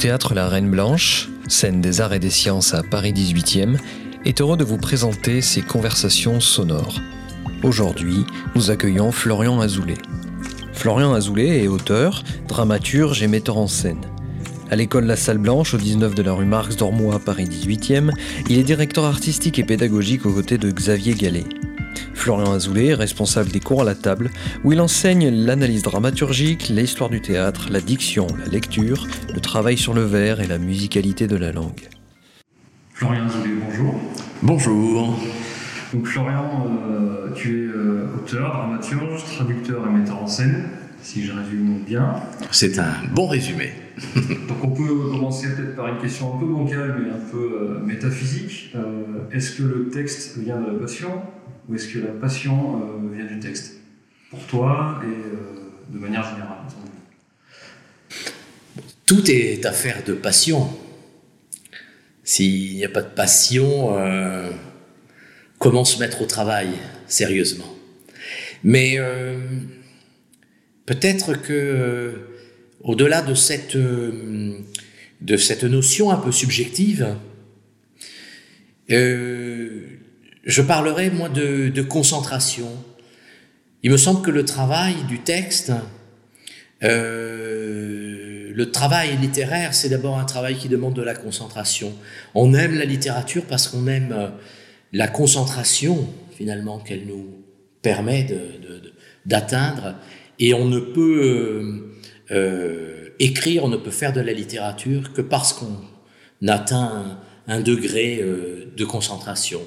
théâtre La Reine Blanche, scène des arts et des sciences à Paris 18e, est heureux de vous présenter ces conversations sonores. Aujourd'hui, nous accueillons Florian Azoulay. Florian Azoulay est auteur, dramaturge et metteur en scène. À l'école La Salle Blanche, au 19 de la rue Marx d'Ormois, Paris 18e, il est directeur artistique et pédagogique aux côtés de Xavier Gallet. Florian Azoulay responsable des cours à la table, où il enseigne l'analyse dramaturgique, l'histoire du théâtre, la diction, la lecture, le travail sur le vers et la musicalité de la langue. Florian Azoulay, bonjour. Bonjour. Donc Florian, euh, tu es euh, auteur, dramaturge, traducteur et metteur en scène, si je résume bien. C'est un bon résumé. Donc on peut commencer peut-être par une question un peu bancale mais un peu euh, métaphysique. Est-ce que le texte vient de la passion? Ou est-ce que la passion euh, vient du texte Pour toi et euh, de manière générale Tout est affaire de passion. S'il n'y a pas de passion, euh, comment se mettre au travail sérieusement? Mais peut-être que au-delà de cette, de cette notion un peu subjective, je parlerai, moi, de, concentration. Il me semble que le travail du texte, euh, le travail littéraire, c'est d'abord un travail qui demande de la concentration. On aime la littérature parce qu'on aime euh, la concentration, finalement, qu'elle nous permet d'atteindre. Et on ne peut euh, écrire, on ne peut faire de la littérature que parce qu'on atteint un degré de concentration.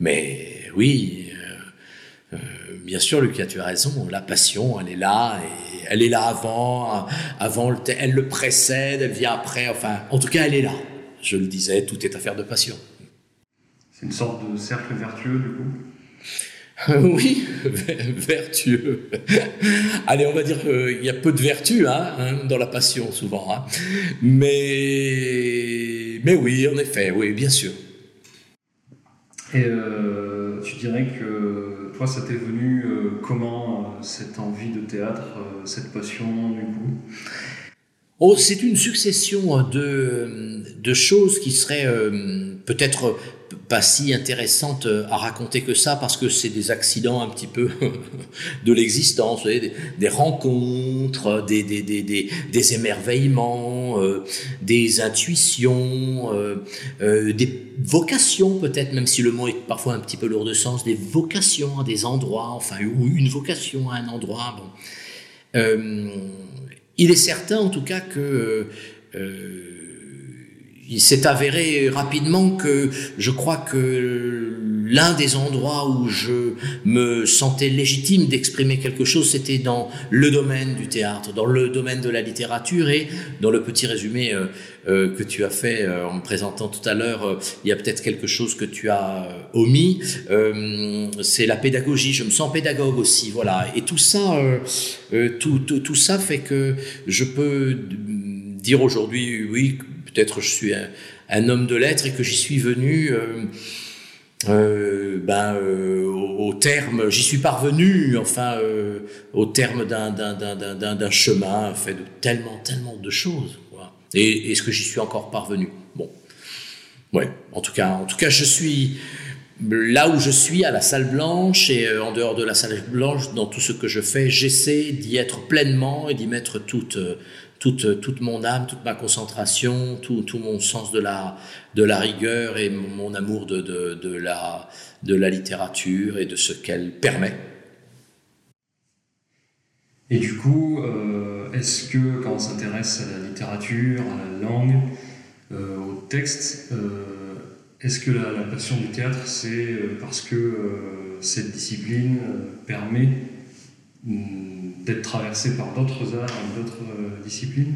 Mais oui, euh, euh, bien sûr, Lucas, tu as raison, la passion, elle est là, et elle est là avant, avant elle le précède, elle vient après, enfin, en tout cas, elle est là. Je le disais, tout est affaire de passion. C'est une sorte de cercle vertueux, du coup? Oui, vertueux. Allez, on va dire qu'il y a peu de vertu hein, hein, dans la passion, souvent. Hein. Mais, mais oui, en effet, oui, bien sûr. Et euh, tu dirais que toi, ça t'est venu euh, comment euh, cette envie de théâtre, cette passion du coup? Oh, c'est une succession de, de choses qui seraient peut-être pas si intéressante euh, à raconter que ça parce que c'est des accidents un petit peu de l'existence, des, rencontres, des, des, des, des émerveillements, euh, des intuitions, euh, des vocations peut-être, même si le mot est parfois un petit peu lourd de sens, des vocations à des endroits, enfin, ou une vocation à un endroit. Bon. il est certain en tout cas que il s'est avéré rapidement que je crois que l'un des endroits où je me sentais légitime d'exprimer quelque chose, c'était dans le domaine du théâtre, dans le domaine de la littérature. Et dans le petit résumé euh, euh, que tu as fait euh, en me présentant tout à l'heure, il y a peut-être quelque chose que tu as omis, c'est la pédagogie, je me sens pédagogue aussi, voilà. Et tout ça, tout, tout, tout ça fait que je peux dire aujourd'hui, oui, peut-être je suis un, homme de lettres et que j'y suis venu euh, euh, ben, euh, au, terme, j'y suis parvenu, enfin, au terme d'un chemin fait de tellement, tellement de choses. Et est-ce que j'y suis encore parvenu? Bon, ouais, en tout cas, en tout cas, je suis là où je suis à la salle blanche et en dehors de la salle blanche, dans tout ce que je fais, j'essaie d'y être pleinement et d'y mettre toute, toute, toute mon âme, toute ma concentration, tout, tout mon sens de la, de la rigueur et mon, amour de, de, la, de la littérature et de ce qu'elle permet. Et du coup, euh, est-ce que quand on s'intéresse à la littérature, à la langue, euh, au texte, euh, est-ce que la, la, passion du théâtre, c'est parce que cette discipline permet traversé par d'autres arts d'autres euh, disciplines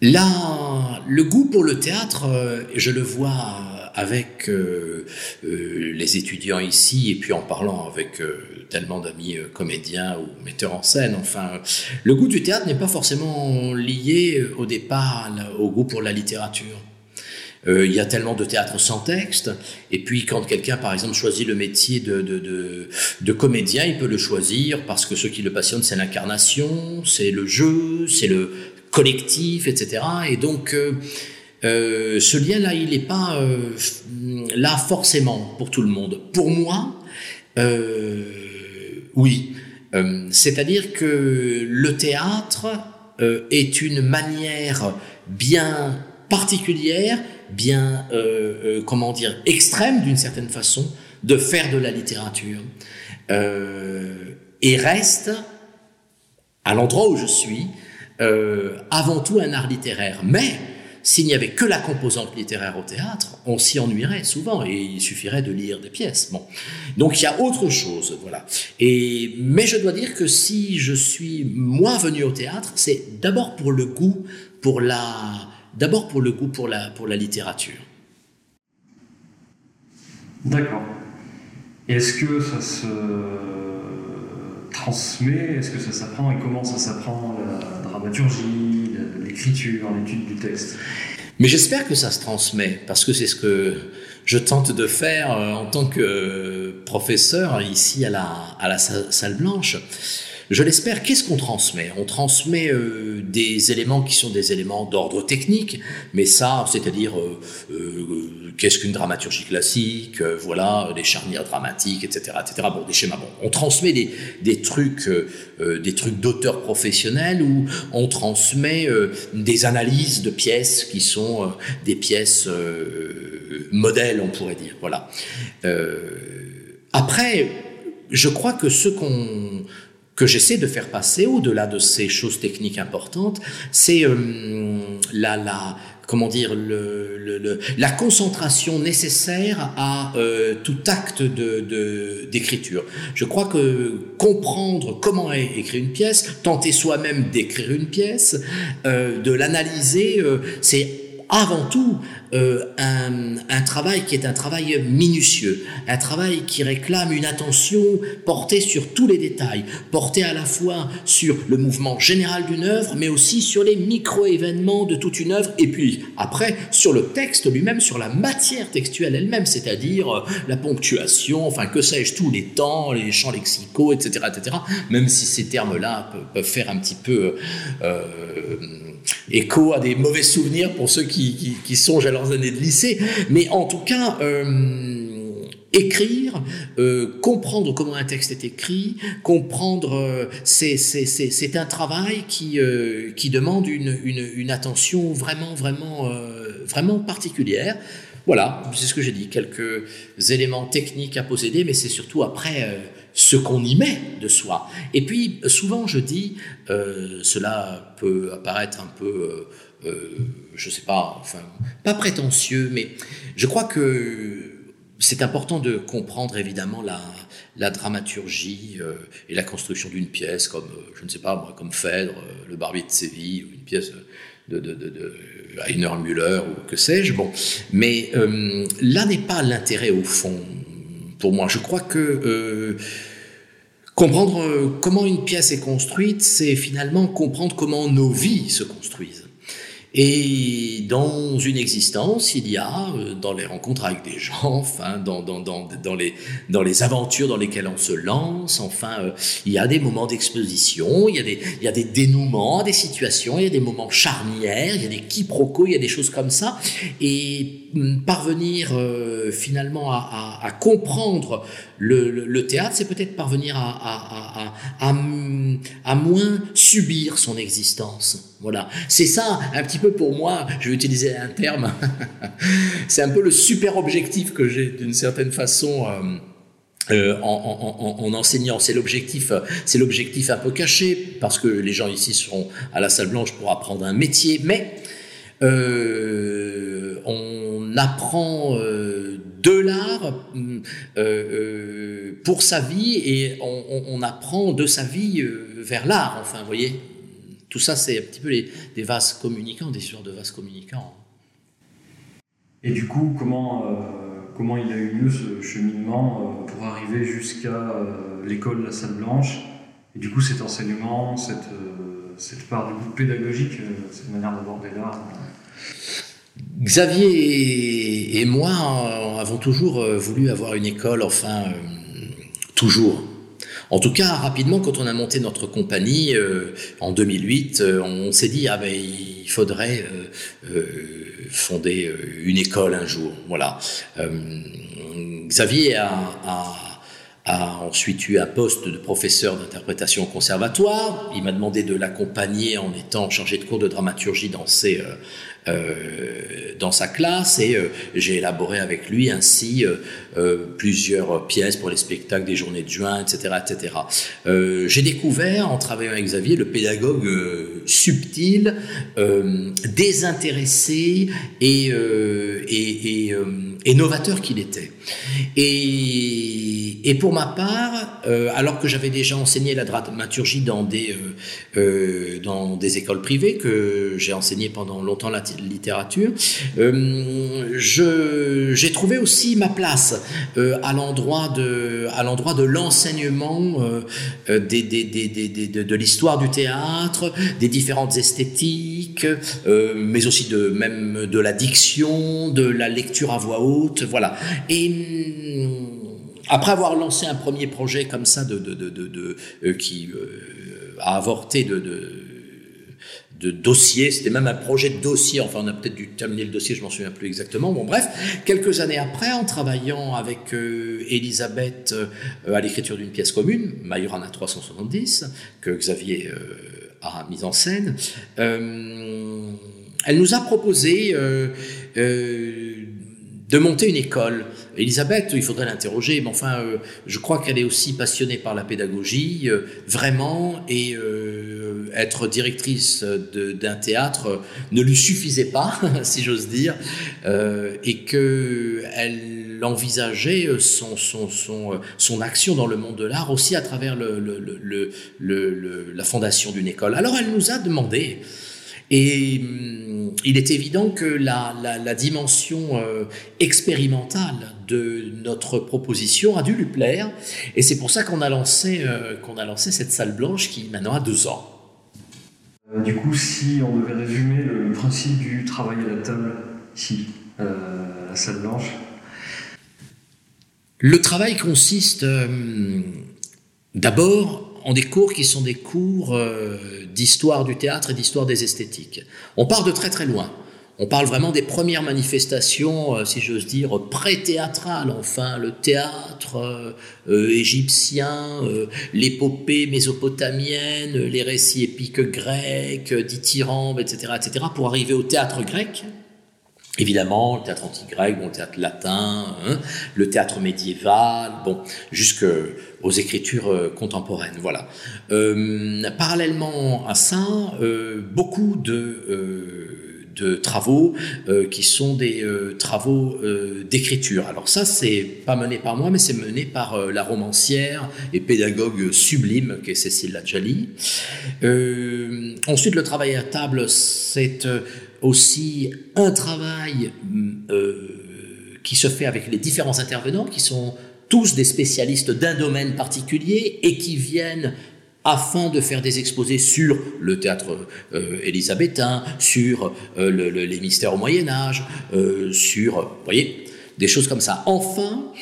Là, le goût pour le théâtre, euh, je le vois avec euh, les étudiants ici et puis en parlant avec tellement d'amis comédiens ou metteurs en scène. Enfin, le goût du théâtre n'est pas forcément lié au départ au goût pour la littérature. Euh, il y a tellement de théâtre sans texte. Et puis quand quelqu'un, par exemple, choisit le métier de, comédien, il peut le choisir parce que ce qui le passionne, c'est l'incarnation, c'est le jeu, c'est le collectif, etc. Et donc, ce lien-là, il n'est pas là forcément pour tout le monde. Pour moi, oui. C'est-à-dire que le théâtre est une manière bien particulière, bien, euh, euh, comment dire, extrême d'une certaine façon, de faire de la littérature. Euh, et reste, à l'endroit où je suis, avant tout un art littéraire. Mais s'il n'y avait que la composante littéraire au théâtre, on s'y ennuierait souvent et il suffirait de lire des pièces. Bon. Donc il y a autre chose, voilà. Et, mais je dois dire que si je suis moi venu au théâtre, c'est d'abord pour le goût, pour la, D'abord pour le goût pour la, pour la littérature. D'accord. Est-ce que ça se transmet? Est-ce que ça s'apprend? Et comment ça s'apprend La dramaturgie, l'écriture, l'étude du texte? Mais j'espère que ça se transmet, parce que c'est ce que je tente de faire euh, en tant que professeur ici à la, à la salle blanche. Je l'espère. Qu'est-ce qu'on transmet? On transmet euh, des éléments qui sont des éléments d'ordre technique, mais ça, c'est-à-dire euh, euh, qu'est-ce qu'une dramaturgie classique, voilà, des charnières dramatiques, etc., etc. Bon, des schémas. Bon, on transmet des, des trucs, des trucs d'auteurs professionnels ou on transmet des analyses de pièces qui sont des pièces modèles, on pourrait dire. Voilà. après, je crois que ce qu'on que j'essaie de faire passer au-delà de ces choses techniques importantes, c'est euh, la, la, comment dire, le, le, la concentration nécessaire à euh, tout acte de, d'écriture. Je crois que comprendre comment est écrire une pièce, tenter soi-même d'écrire une pièce, euh, de l'analyser, euh, c'est avant tout euh, un, un, travail qui est un travail minutieux, un travail qui réclame une attention portée sur tous les détails, portée à la fois sur le mouvement général d'une œuvre, mais aussi sur les micro-événements de toute une œuvre, et puis après sur le texte lui-même, sur la matière textuelle elle-même, c'est-à-dire euh, la ponctuation, enfin que sais-je, tous les temps, les champs lexicaux, etc., etc., même si ces termes-là peuvent, faire un petit peu... Euh, écho à des mauvais souvenirs pour ceux qui, songent à leurs années de lycée. Mais en tout cas, euh, écrire, euh, comprendre comment un texte est écrit, comprendre, euh, c'est un travail qui, qui demande une, une, une, attention vraiment, vraiment, vraiment particulière. Voilà, c'est ce que j'ai dit, quelques éléments techniques à posséder, mais c'est surtout après ce qu'on y met de soi. Et puis, souvent, je dis, euh, cela peut apparaître un peu, euh, euh, je ne sais pas, enfin, pas prétentieux, mais je crois que c'est important de comprendre évidemment la, dramaturgie et la construction d'une pièce, comme, je ne sais pas, moi, comme Phèdre, Le Barbier de Séville, ou une pièce de, de Heiner Müller, ou que sais-je. Bon. Mais là n'est pas l'intérêt au fond pour moi. Je crois que Comprendre euh, comment une pièce est construite, c'est finalement comprendre comment nos vies se construisent. Et dans une existence, il y a, euh, dans les rencontres avec des gens, enfin, dans, dans, dans, dans, les, dans les aventures dans lesquelles on se lance, enfin, euh, il y a des moments d'exposition, il, y a des, il y a des dénouements, des situations, il y a des moments charnières, il y a des quiproquos, il y a des choses comme ça. Et parvenir euh, finalement à, comprendre le, théâtre, c'est peut-être parvenir à, à, moins subir son existence. Voilà. C'est ça, un petit peu pour moi, je vais utiliser un terme, c'est un peu le super objectif que j'ai d'une certaine façon. Euh, euh, en, en, en, enseignant, c'est l'objectif, c'est l'objectif un peu caché parce que les gens ici seront à la salle blanche pour apprendre un métier, mais apprend euh, de l'art euh, euh, pour sa vie et on, apprend de sa vie vers l'art. Enfin, vous voyez, tout ça, c'est un petit peu des vases communicants, des histoires de vases communicants. Et du coup, comment, comment il a eu lieu ce cheminement pour arriver jusqu'à l'école La Salle Blanche? Et du coup, cet enseignement, cette, cette part du coup pédagogique, cette manière d'aborder l'art Xavier et moi avons toujours voulu avoir une école, enfin, toujours En tout cas, rapidement, quand on a monté notre compagnie en 2008, on s'est dit ah ben il faudrait fonder une école un jour. Voilà. Xavier a a ensuite eu un poste de professeur d'interprétation au conservatoire. Il m'a demandé de l'accompagner en étant chargé de cours de dramaturgie dans ses, euh, euh, dans sa classe et euh, j'ai élaboré avec lui ainsi euh, plusieurs pièces pour les spectacles des journées de juin, etc. etc. j'ai découvert en travaillant avec Xavier le pédagogue subtil, désintéressé et, novateur qu'il était. Et, et, pour ma part, alors que j'avais déjà enseigné la dramaturgie dans des, dans des écoles privées, que j'ai enseigné pendant longtemps la littérature, euh, j'ai trouvé aussi ma place euh, à l'endroit de, à l'endroit de l'enseignement euh, des, des, de, l'histoire du théâtre, des différentes esthétiques, mais aussi de même de la diction, de la lecture à voix haute, voilà. Et après avoir lancé un premier projet comme ça de, de, de, qui a avorté de, de dossier, c'était même un projet de dossier, enfin on a peut-être dû terminer le dossier, je m'en souviens plus exactement, bon bref, quelques années après, en travaillant avec euh, Elisabeth euh, à l'écriture d'une pièce commune, Majorana 370, que Xavier euh, a mise en scène, elle nous a proposé de monter une école. Elisabeth, il faudrait l'interroger, mais enfin, euh, je crois qu'elle est aussi passionnée par la pédagogie, euh, vraiment, et euh, être directrice d'un théâtre ne lui suffisait pas, si j'ose dire, et qu'elle envisageait son, action dans le monde de l'art aussi à travers la fondation d'une école. Alors elle nous a demandé, et hum, il est évident que la, la, dimension euh, expérimentale de notre proposition a dû lui plaire, et c'est pour ça qu'on a, lancé, euh, qu'on a lancé cette salle blanche qui maintenant a deux ans. Euh, du coup, si on devait résumer le principe du travail à la table ici, la salle blanche Le travail consiste d'abord ont des cours qui sont des cours euh, d'histoire du théâtre et d'histoire des esthétiques. On part de très très loin. On parle vraiment des premières manifestations, euh, si j'ose dire, pré-théâtrales, enfin, le théâtre euh, égyptien, l'épopée mésopotamienne, les récits épiques grecs, dithyrambes, etc., etc., pour arriver au théâtre grec, Évidemment, le théâtre anti-grec, le théâtre latin, hein, le théâtre médiéval, bon, jusqu'aux écritures euh, contemporaines, voilà. Euh, parallèlement à ça, euh, beaucoup de, travaux qui sont des travaux d'écriture. Alors ça, c'est pas mené par moi, mais c'est mené par la romancière et pédagogue sublime qu'est Cécile Ladjali. ensuite, le travail à table, c'est aussi un travail euh, qui se fait avec les différents intervenants, qui sont tous des spécialistes d'un domaine particulier et qui viennent afin de faire des exposés sur le théâtre euh, élisabétain, sur euh, les mystères au Moyen Âge, sur, vous voyez, des choses comme ça. Enfin,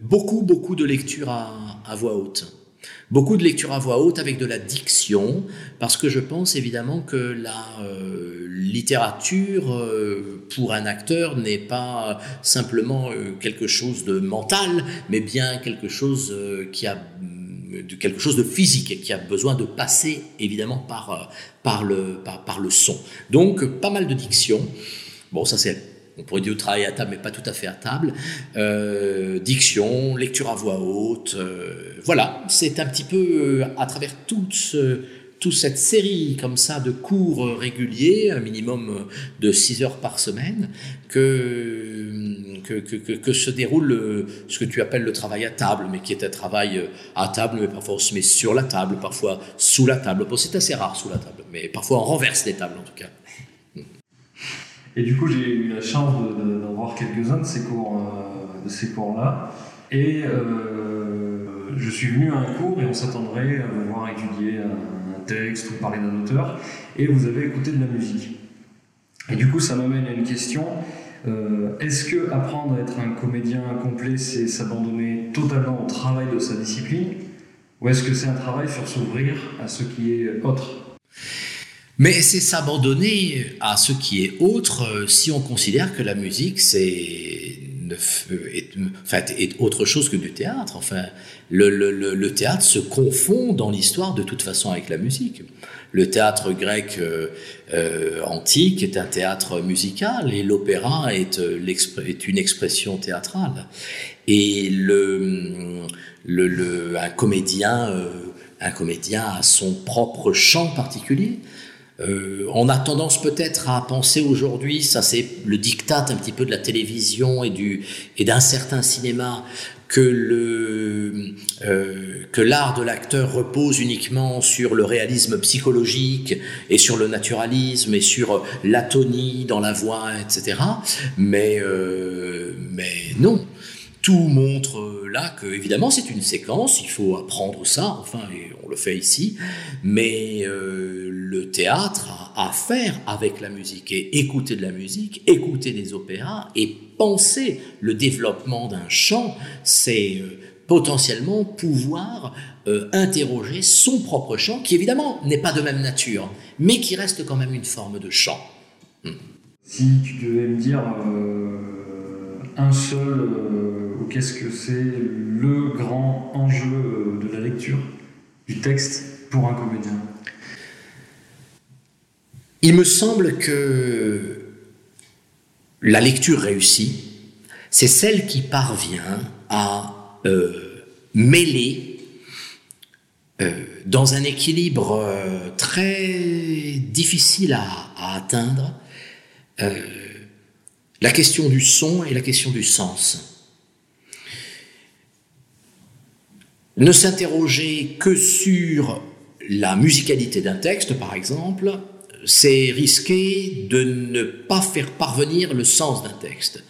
beaucoup, beaucoup de lectures à voix haute. Beaucoup de lecture à voix haute avec de la diction, parce que je pense évidemment que la euh, littérature euh, pour un acteur n'est pas simplement euh, quelque chose de mental, mais bien quelque chose qui a de quelque chose de physique qui a besoin de passer évidemment par, par, le, par, par le son. Donc pas mal de diction. Bon, ça c'est on pourrait dire travail à table, mais pas tout à fait à table, euh, diction, lecture à voix haute, euh, voilà, c'est un petit peu euh, à travers toute, cette série comme ça de cours réguliers, un minimum de 6 heures par semaine, que, que, que, se déroule ce que tu appelles le travail à table, mais qui est un travail à table, mais parfois on se met sur la table, parfois sous la table. Bon, c'est assez rare sous la table, mais parfois on renverse les tables en tout cas. Et du coup, j'ai eu la chance d'en voir quelques-uns de ces cours, euh, cours-là. Et euh, je suis venu à un cours et on s'attendrait à me voir étudier un, texte ou parler d'un auteur. Et vous avez écouté de la musique. Et du coup, ça m'amène à une question. Est-ce que apprendre à être un comédien complet, c'est s'abandonner totalement au travail de sa discipline? Ou est-ce que c'est un travail sur s'ouvrir à ce qui est autre? Mais c'est s'abandonner à ce qui est autre si on considère que la musique c'est est, est, autre chose que du théâtre. Enfin, le, le, le théâtre se confond dans l'histoire de toute façon avec la musique. Le théâtre grec euh, euh, antique est un théâtre musical et l'opéra est, euh, est, une expression théâtrale. Et le, le, un comédien, un comédien a son propre chant particulier. Euh, on a tendance peut-être à penser aujourd'hui, ça c'est le diktat un petit peu de la télévision et du et d'un certain cinéma, euh, que l'art de l'acteur repose uniquement sur le réalisme psychologique et sur le naturalisme et sur l'atonie dans la voix, etc. Euh, mais non tout montre euh, là que, évidemment, c'est une séquence, il faut apprendre ça, enfin, et on le fait ici, mais euh, le théâtre a à faire avec la musique, et écouter de la musique, écouter des opéras, et penser le développement d'un chant, c'est euh, potentiellement pouvoir interroger son propre chant, qui évidemment n'est pas de même nature, mais qui reste quand même une forme de chant. Hmm. Si tu devais me dire un seul qu'est-ce que c'est le grand enjeu euh, de la lecture du texte pour un comédien? Il me semble que la lecture réussie, c'est celle qui parvient à euh, mêler euh, dans un équilibre très difficile à atteindre la question du son et la question du sens. Ne s'interroger que sur la musicalité d'un texte, par exemple, c'est risquer de ne pas faire parvenir le sens d'un texte.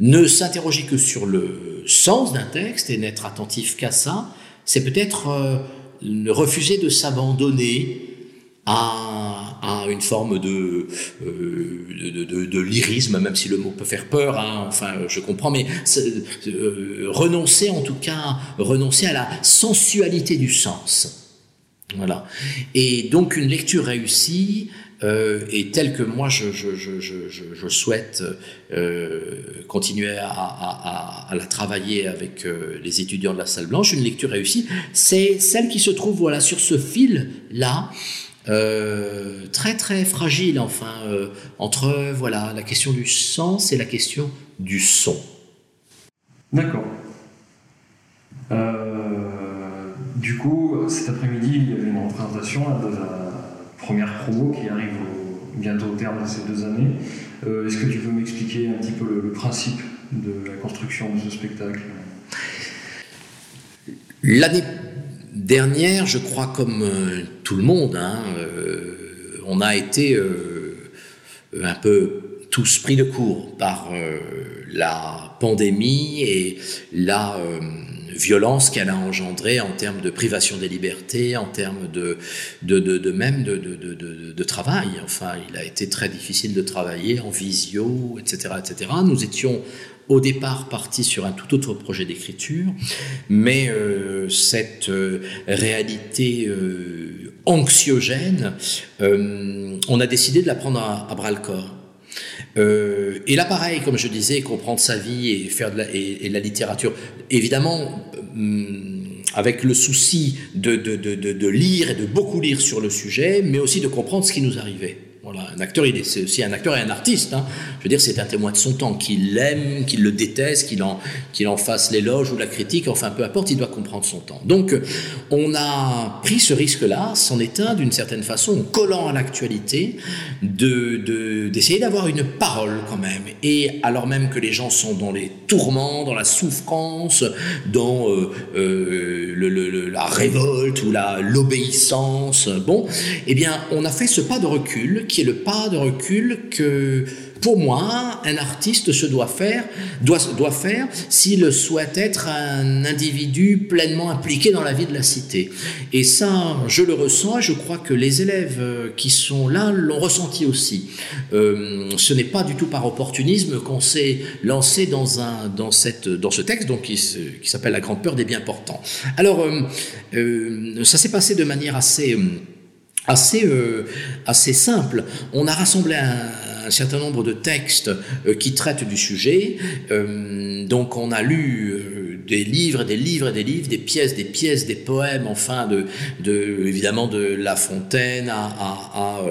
Ne s'interroger que sur le sens d'un texte et n'être attentif qu'à ça, c'est peut-être euh, refuser de s'abandonner à, une forme euh, de, de, lyrisme, même si le mot peut faire peur, hein, enfin je comprends, mais euh, renoncer en tout cas, renoncer à la sensualité du sens. Voilà. Et donc une lecture réussie, euh, et telle que moi je, souhaite continuer à, à, à, la travailler avec les étudiants de la salle blanche, une lecture réussie, c'est celle qui se trouve voilà sur ce fil là euh, très très fragile, enfin, euh, entre voilà la question du sens et la question du son. D'accord. Euh, du coup, cet après-midi, il y avait une représentation de la première promo qui arrive bientôt au terme de ces deux années. Est-ce que tu peux m'expliquer un petit peu le, le principe de la construction de ce spectacle? L'année dernière, je crois comme euh, tout le monde, hein, euh, on a été euh, un peu tous pris de court par la pandémie et la violence qu'elle a engendrée en termes de privation des libertés, en termes de, même de, de, travail. Enfin, il a été très difficile de travailler en visio, etc., etc. Nous étions au départ parti sur un tout autre projet d'écriture, mais euh, cette euh, réalité euh, anxiogène, on a décidé de la prendre à, bras le corps. et là, pareil, comme je disais, comprendre sa vie et faire de la, littérature, évidemment, avec le souci de lire et de beaucoup lire sur le sujet, mais aussi de comprendre ce qui nous arrivait. Voilà, un acteur, est, c'est aussi un acteur et un artiste. Hein. Je veux dire, c'est un témoin de son temps, qu'il l'aime, qu'il le déteste, qu'il en, en fasse l'éloge ou la critique, enfin peu importe, il doit comprendre son temps. Donc, on a pris ce risque-là, est un d'une certaine façon, en collant à l'actualité, de, de, d'essayer d'avoir une parole quand même. Et alors même que les gens sont dans les tourments, dans la souffrance, dans euh, euh, la révolte ou l'obéissance, bon, eh bien, on a fait ce pas de recul qui est le pas de recul que, pour moi, un artiste se doit faire, s'il souhaite être un individu pleinement impliqué dans la vie de la cité. Et ça, je le ressens, et je crois que les élèves euh, qui sont là l'ont ressenti aussi. Euh, ce n'est pas du tout par opportunisme qu'on s'est lancé dans, ce texte donc, qui, qui s'appelle La grande peur des biens portants. Alors, ça s'est passé de manière assez assez, euh, assez simple. On a rassemblé un, certain nombre de textes euh, qui traitent du sujet. Euh, donc on a lu des livres, des livres des livres, des pièces, des pièces, des poèmes, enfin, de, de évidemment de La Fontaine à, à,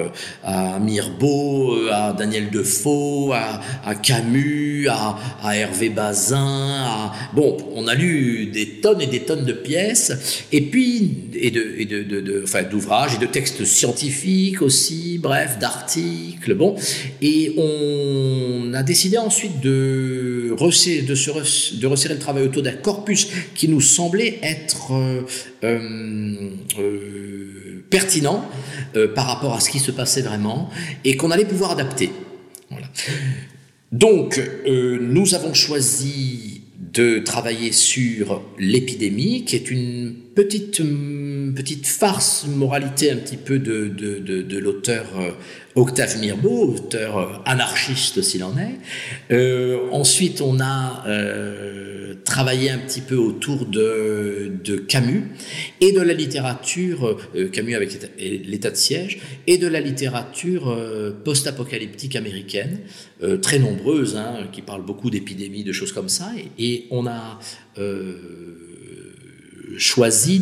à, à Mirbeau, à Daniel Defoe, à, à Camus, à, à Hervé Bazin. À... Bon, on a lu des tonnes et des tonnes de pièces, et puis, et de, et de, de, de enfin, d'ouvrages et de textes scientifiques aussi, bref, d'articles, bon. Et on a décidé ensuite de resserrer, de, se, de resserrer le travail autour d'un corpus qui nous semblait être euh, euh, euh, pertinent par rapport à ce qui se passait vraiment et qu'on allait pouvoir adapter. Donc, nous avons choisi de travailler sur l'épidémie, qui est une petite, petite farce moralité un petit peu de, de, de, l'auteur Octave Mirbeau, auteur euh, anarchiste s'il en est. Euh, ensuite, on a euh, travaillé un petit peu autour de, de, Camus et de la littérature, euh, Camus avec l'état de siège, et de la littérature euh, post-apocalyptique américaine, euh, très nombreuse, hein, qui parle beaucoup d'épidémies, de choses comme ça. Et on a choisi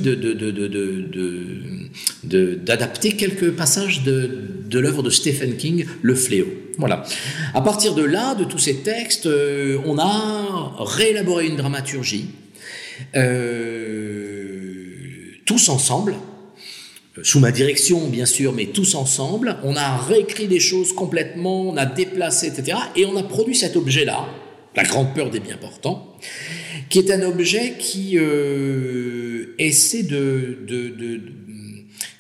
d'adapter quelques passages de, l'œuvre de Stephen King, Le Fléau. Voilà. À partir de là, de tous ces textes, euh, on a réélaboré une dramaturgie, euh, tous ensemble, sous ma direction bien sûr, mais tous ensemble. On a réécrit des choses complètement, on a déplacé, etc. Et on a produit cet objet-là, la grande peur des biens portants, qui est un objet qui euh, essaie de,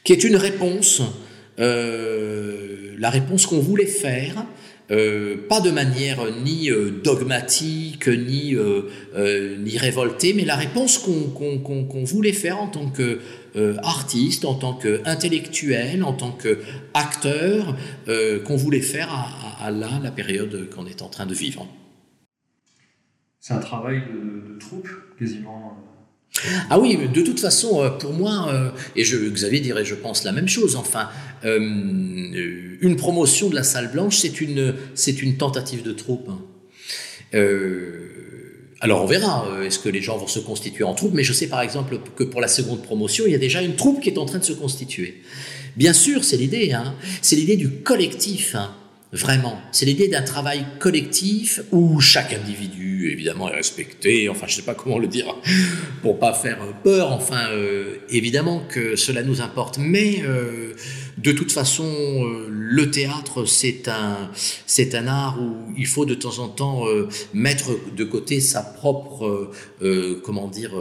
qui est une réponse, euh, la réponse qu'on voulait faire, euh, pas de manière ni dogmatique ni ni révoltée, mais la réponse qu'on voulait faire en tant que artiste, en tant qu'intellectuel, en tant qu'acteur, qu'on voulait faire à, la période qu'on est en train de vivre c'est un travail de, troupe quasiment. Ah oui, de toute façon, euh, pour moi, euh, et je, Xavier dirait, je pense la même chose. Enfin, euh, une promotion de la salle blanche, c'est une, c'est une tentative de troupe. Hein. Euh, alors on verra, est-ce que les gens vont se constituer en troupe, mais je sais par exemple que pour la seconde promotion, il y a déjà une troupe qui est en train de se constituer. Bien sûr, c'est l'idée, hein, c'est l'idée du collectif. Hein. Vraiment, c'est l'idée d'un travail collectif où chaque individu, évidemment, est respecté. Enfin, je ne sais pas comment le dire pour pas faire peur. Enfin, euh, évidemment que cela nous importe, mais euh, de toute façon, euh, le théâtre, c'est un, c'est un art où il faut de temps en temps euh, mettre de côté sa propre, euh, comment dire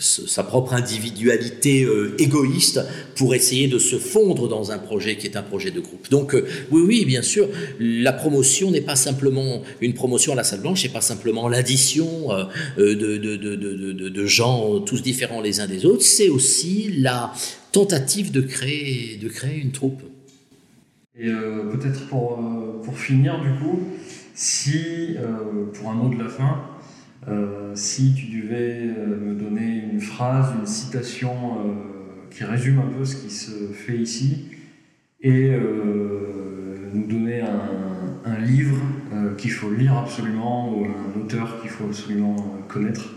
sa propre individualité euh, égoïste pour essayer de se fondre dans un projet qui est un projet de groupe. Donc euh, oui, oui, bien sûr, la promotion n'est pas simplement une promotion à la salle blanche, c'est pas simplement l'addition euh, de, de, de, de, gens tous différents les uns des autres, c'est aussi la tentative de créer, de créer une troupe. Et peut-être pour, pour finir, du coup, si, pour un mot de la fin, euh, si tu devais euh, me donner une phrase, une citation euh, qui résume un peu ce qui se fait ici, et nous donner un, livre qu'il faut lire absolument, ou un auteur qu'il faut absolument connaître?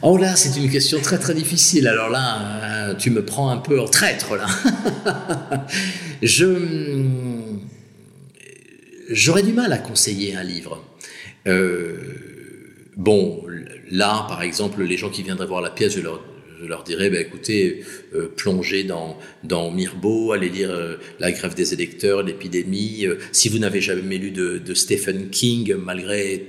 Oh là, c'est une question très très difficile. Alors là, tu me prends un peu en traître là. Je j'aurais du mal à conseiller un livre. Bon, là, par exemple, les gens qui viendraient voir la pièce, je leur, dirais, bah, écoutez, euh, plongez dans, dans Mirbeau, allez lire euh, La grève des électeurs, l'épidémie. Euh, si vous n'avez jamais lu de, Stephen King, malgré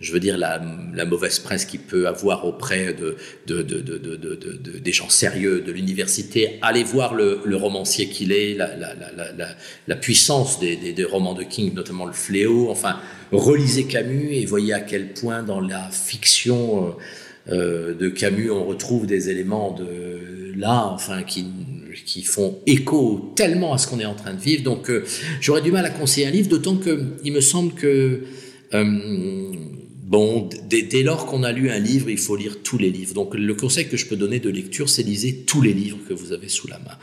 je veux dire, la, mauvaise presse qu'il peut avoir auprès de, des gens sérieux de l'université. Allez voir le, romancier qu'il est, la, puissance des, romans de King, notamment Le Fléau. Enfin, relisez Camus et voyez à quel point dans la fiction euh, euh, de Camus on retrouve des éléments de là, enfin, qui qui font écho tellement à ce qu'on est en train de vivre. Donc, euh, j'aurais du mal à conseiller un livre, d'autant que il me semble que euh, bon, dès, lors qu'on a lu un livre, il faut lire tous les livres. Donc, le conseil que je peux donner de lecture, c'est lisez tous les livres que vous avez sous la main.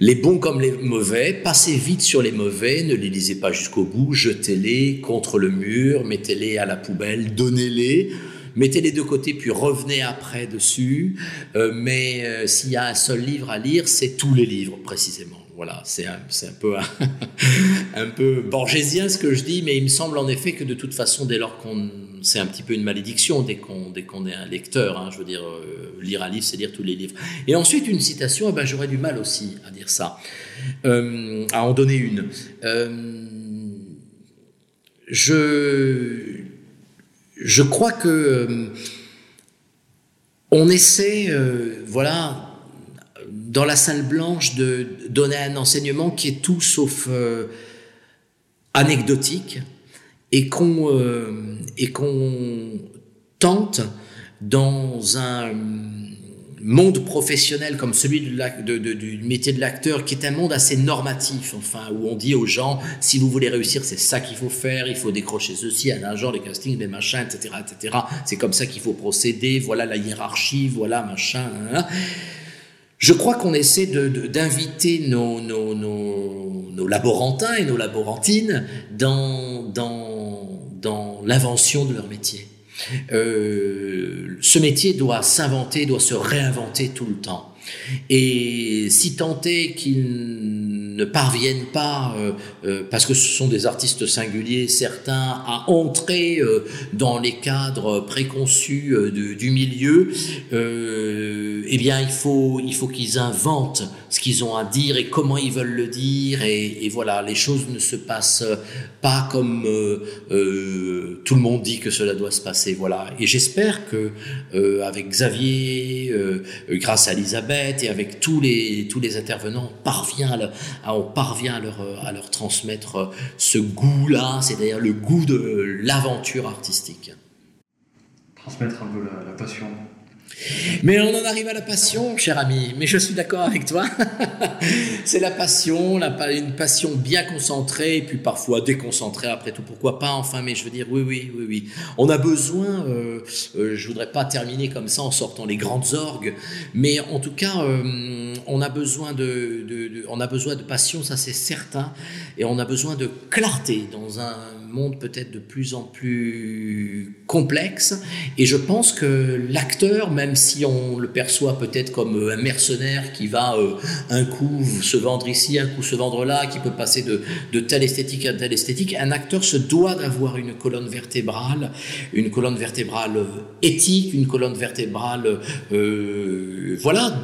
Les bons comme les mauvais, passez vite sur les mauvais, ne les lisez pas jusqu'au bout, jetez-les contre le mur, mettez-les à la poubelle, donnez-les mettez les deux côtés puis revenez après dessus. Euh, mais euh, s'il y a un seul livre à lire, c'est tous les livres précisément. Voilà, c'est un, un, peu un, peu borgésien ce que je dis, mais il me semble en effet que de toute façon, dès lors qu'on c'est un petit peu une malédiction dès qu'on dès est un lecteur. Hein, je veux dire, euh, lire un livre, c'est lire tous les livres. Et ensuite une citation, eh ben, j'aurais du mal aussi à dire ça, à en donner une. je je crois que euh, on essaie, euh, voilà, dans la salle blanche, de donner un enseignement qui est tout sauf euh, anecdotique et qu'on et qu'on tente dans un monde professionnel comme celui du métier de l'acteur, qui est un monde assez normatif, enfin, où on dit aux gens, si vous voulez réussir, c'est ça qu'il faut faire, il faut décrocher ceci, un agent, les castings, les machins, etc., etc. C'est comme ça qu'il faut procéder, voilà la hiérarchie, voilà machin. Hein, hein. Je crois qu'on essaie d'inviter nos, laborantins et nos laborantines dans, l'invention de leur métier. Euh, ce métier doit s'inventer, doit se réinventer tout le temps. Et si tant est qu'ils ne parviennent pas, euh, euh, parce que ce sont des artistes singuliers, certains, à entrer dans les cadres préconçus du milieu, eh bien, il faut, il faut qu'ils inventent ce qu'ils ont à dire et comment ils veulent le dire. Et, voilà, les choses ne se passent pas comme euh, euh, tout le monde dit que cela doit se passer. Voilà. Et j'espère que euh, avec Xavier, grâce à Elisabeth et avec tous les tous les intervenants, parvient à, on parvient à leur à leur transmettre ce goût-là, c'est-à-dire le goût de l'aventure artistique. Transmettre un peu la passion. Mais on en arrive à la passion, cher ami. Mais je suis d'accord avec toi. c'est la passion, une passion bien concentrée, et puis parfois déconcentrée, après tout, pourquoi pas. Enfin, mais je veux dire, oui, oui, oui, oui. On a besoin, euh, euh, je voudrais pas terminer comme ça en sortant les grandes orgues, mais en tout cas, euh, on, a besoin de, on a besoin de passion, ça c'est certain, et on a besoin de clarté dans un monde peut-être de plus en plus complexe. Et je pense que l'acteur, même si on le perçoit peut-être comme euh, un mercenaire qui va euh, un coup se vendre ici, un coup se vendre là, qui peut passer de, de telle esthétique à telle esthétique, un acteur se doit d'avoir une colonne vertébrale, une colonne vertébrale euh, éthique, une colonne vertébrale, voilà,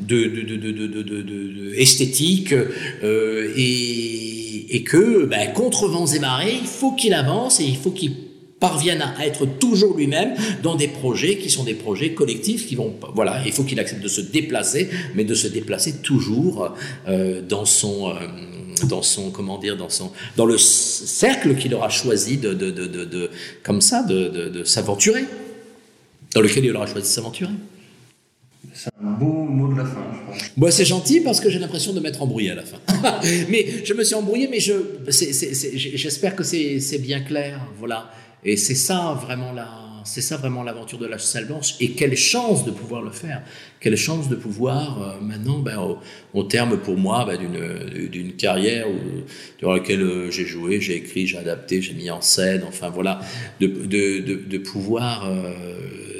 de, de, de esthétique, et, et, que, ben, contre vents et marées, il faut qu'il avance et il faut qu'il parvienne à être toujours lui-même dans des projets qui sont des projets collectifs voilà il faut qu'il accepte de se déplacer mais de se déplacer toujours euh, dans son euh, dans son comment dire dans son dans le cercle qu'il aura choisi de, de, de comme ça de, s'aventurer dans lequel il aura choisi de s'aventurer c'est un beau mot de la fin, je crois. Bon, c'est gentil parce que j'ai l'impression de m'être embrouillé à la fin. mais je me suis embrouillé, mais je, j'espère que c'est bien clair. Voilà. Et c'est ça vraiment la, c'est ça vraiment l'aventure de la salle blanche. Et quelle chance de pouvoir le faire. Quelle chance de pouvoir euh, maintenant, ben, au, terme pour moi ben, d'une, d'une carrière où, durant laquelle euh, j'ai joué, j'ai écrit, j'ai adapté, j'ai mis en scène. Enfin voilà, de, de, de, de pouvoir euh,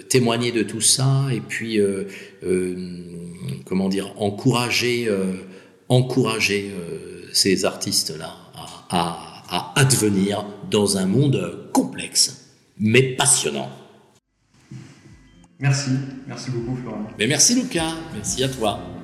témoigner de tout ça et puis comment dire encourager, encourager ces artistes là à à advenir dans un monde complexe, mais passionnant. Merci, merci beaucoup Florent. Mais merci Lucas, merci à toi.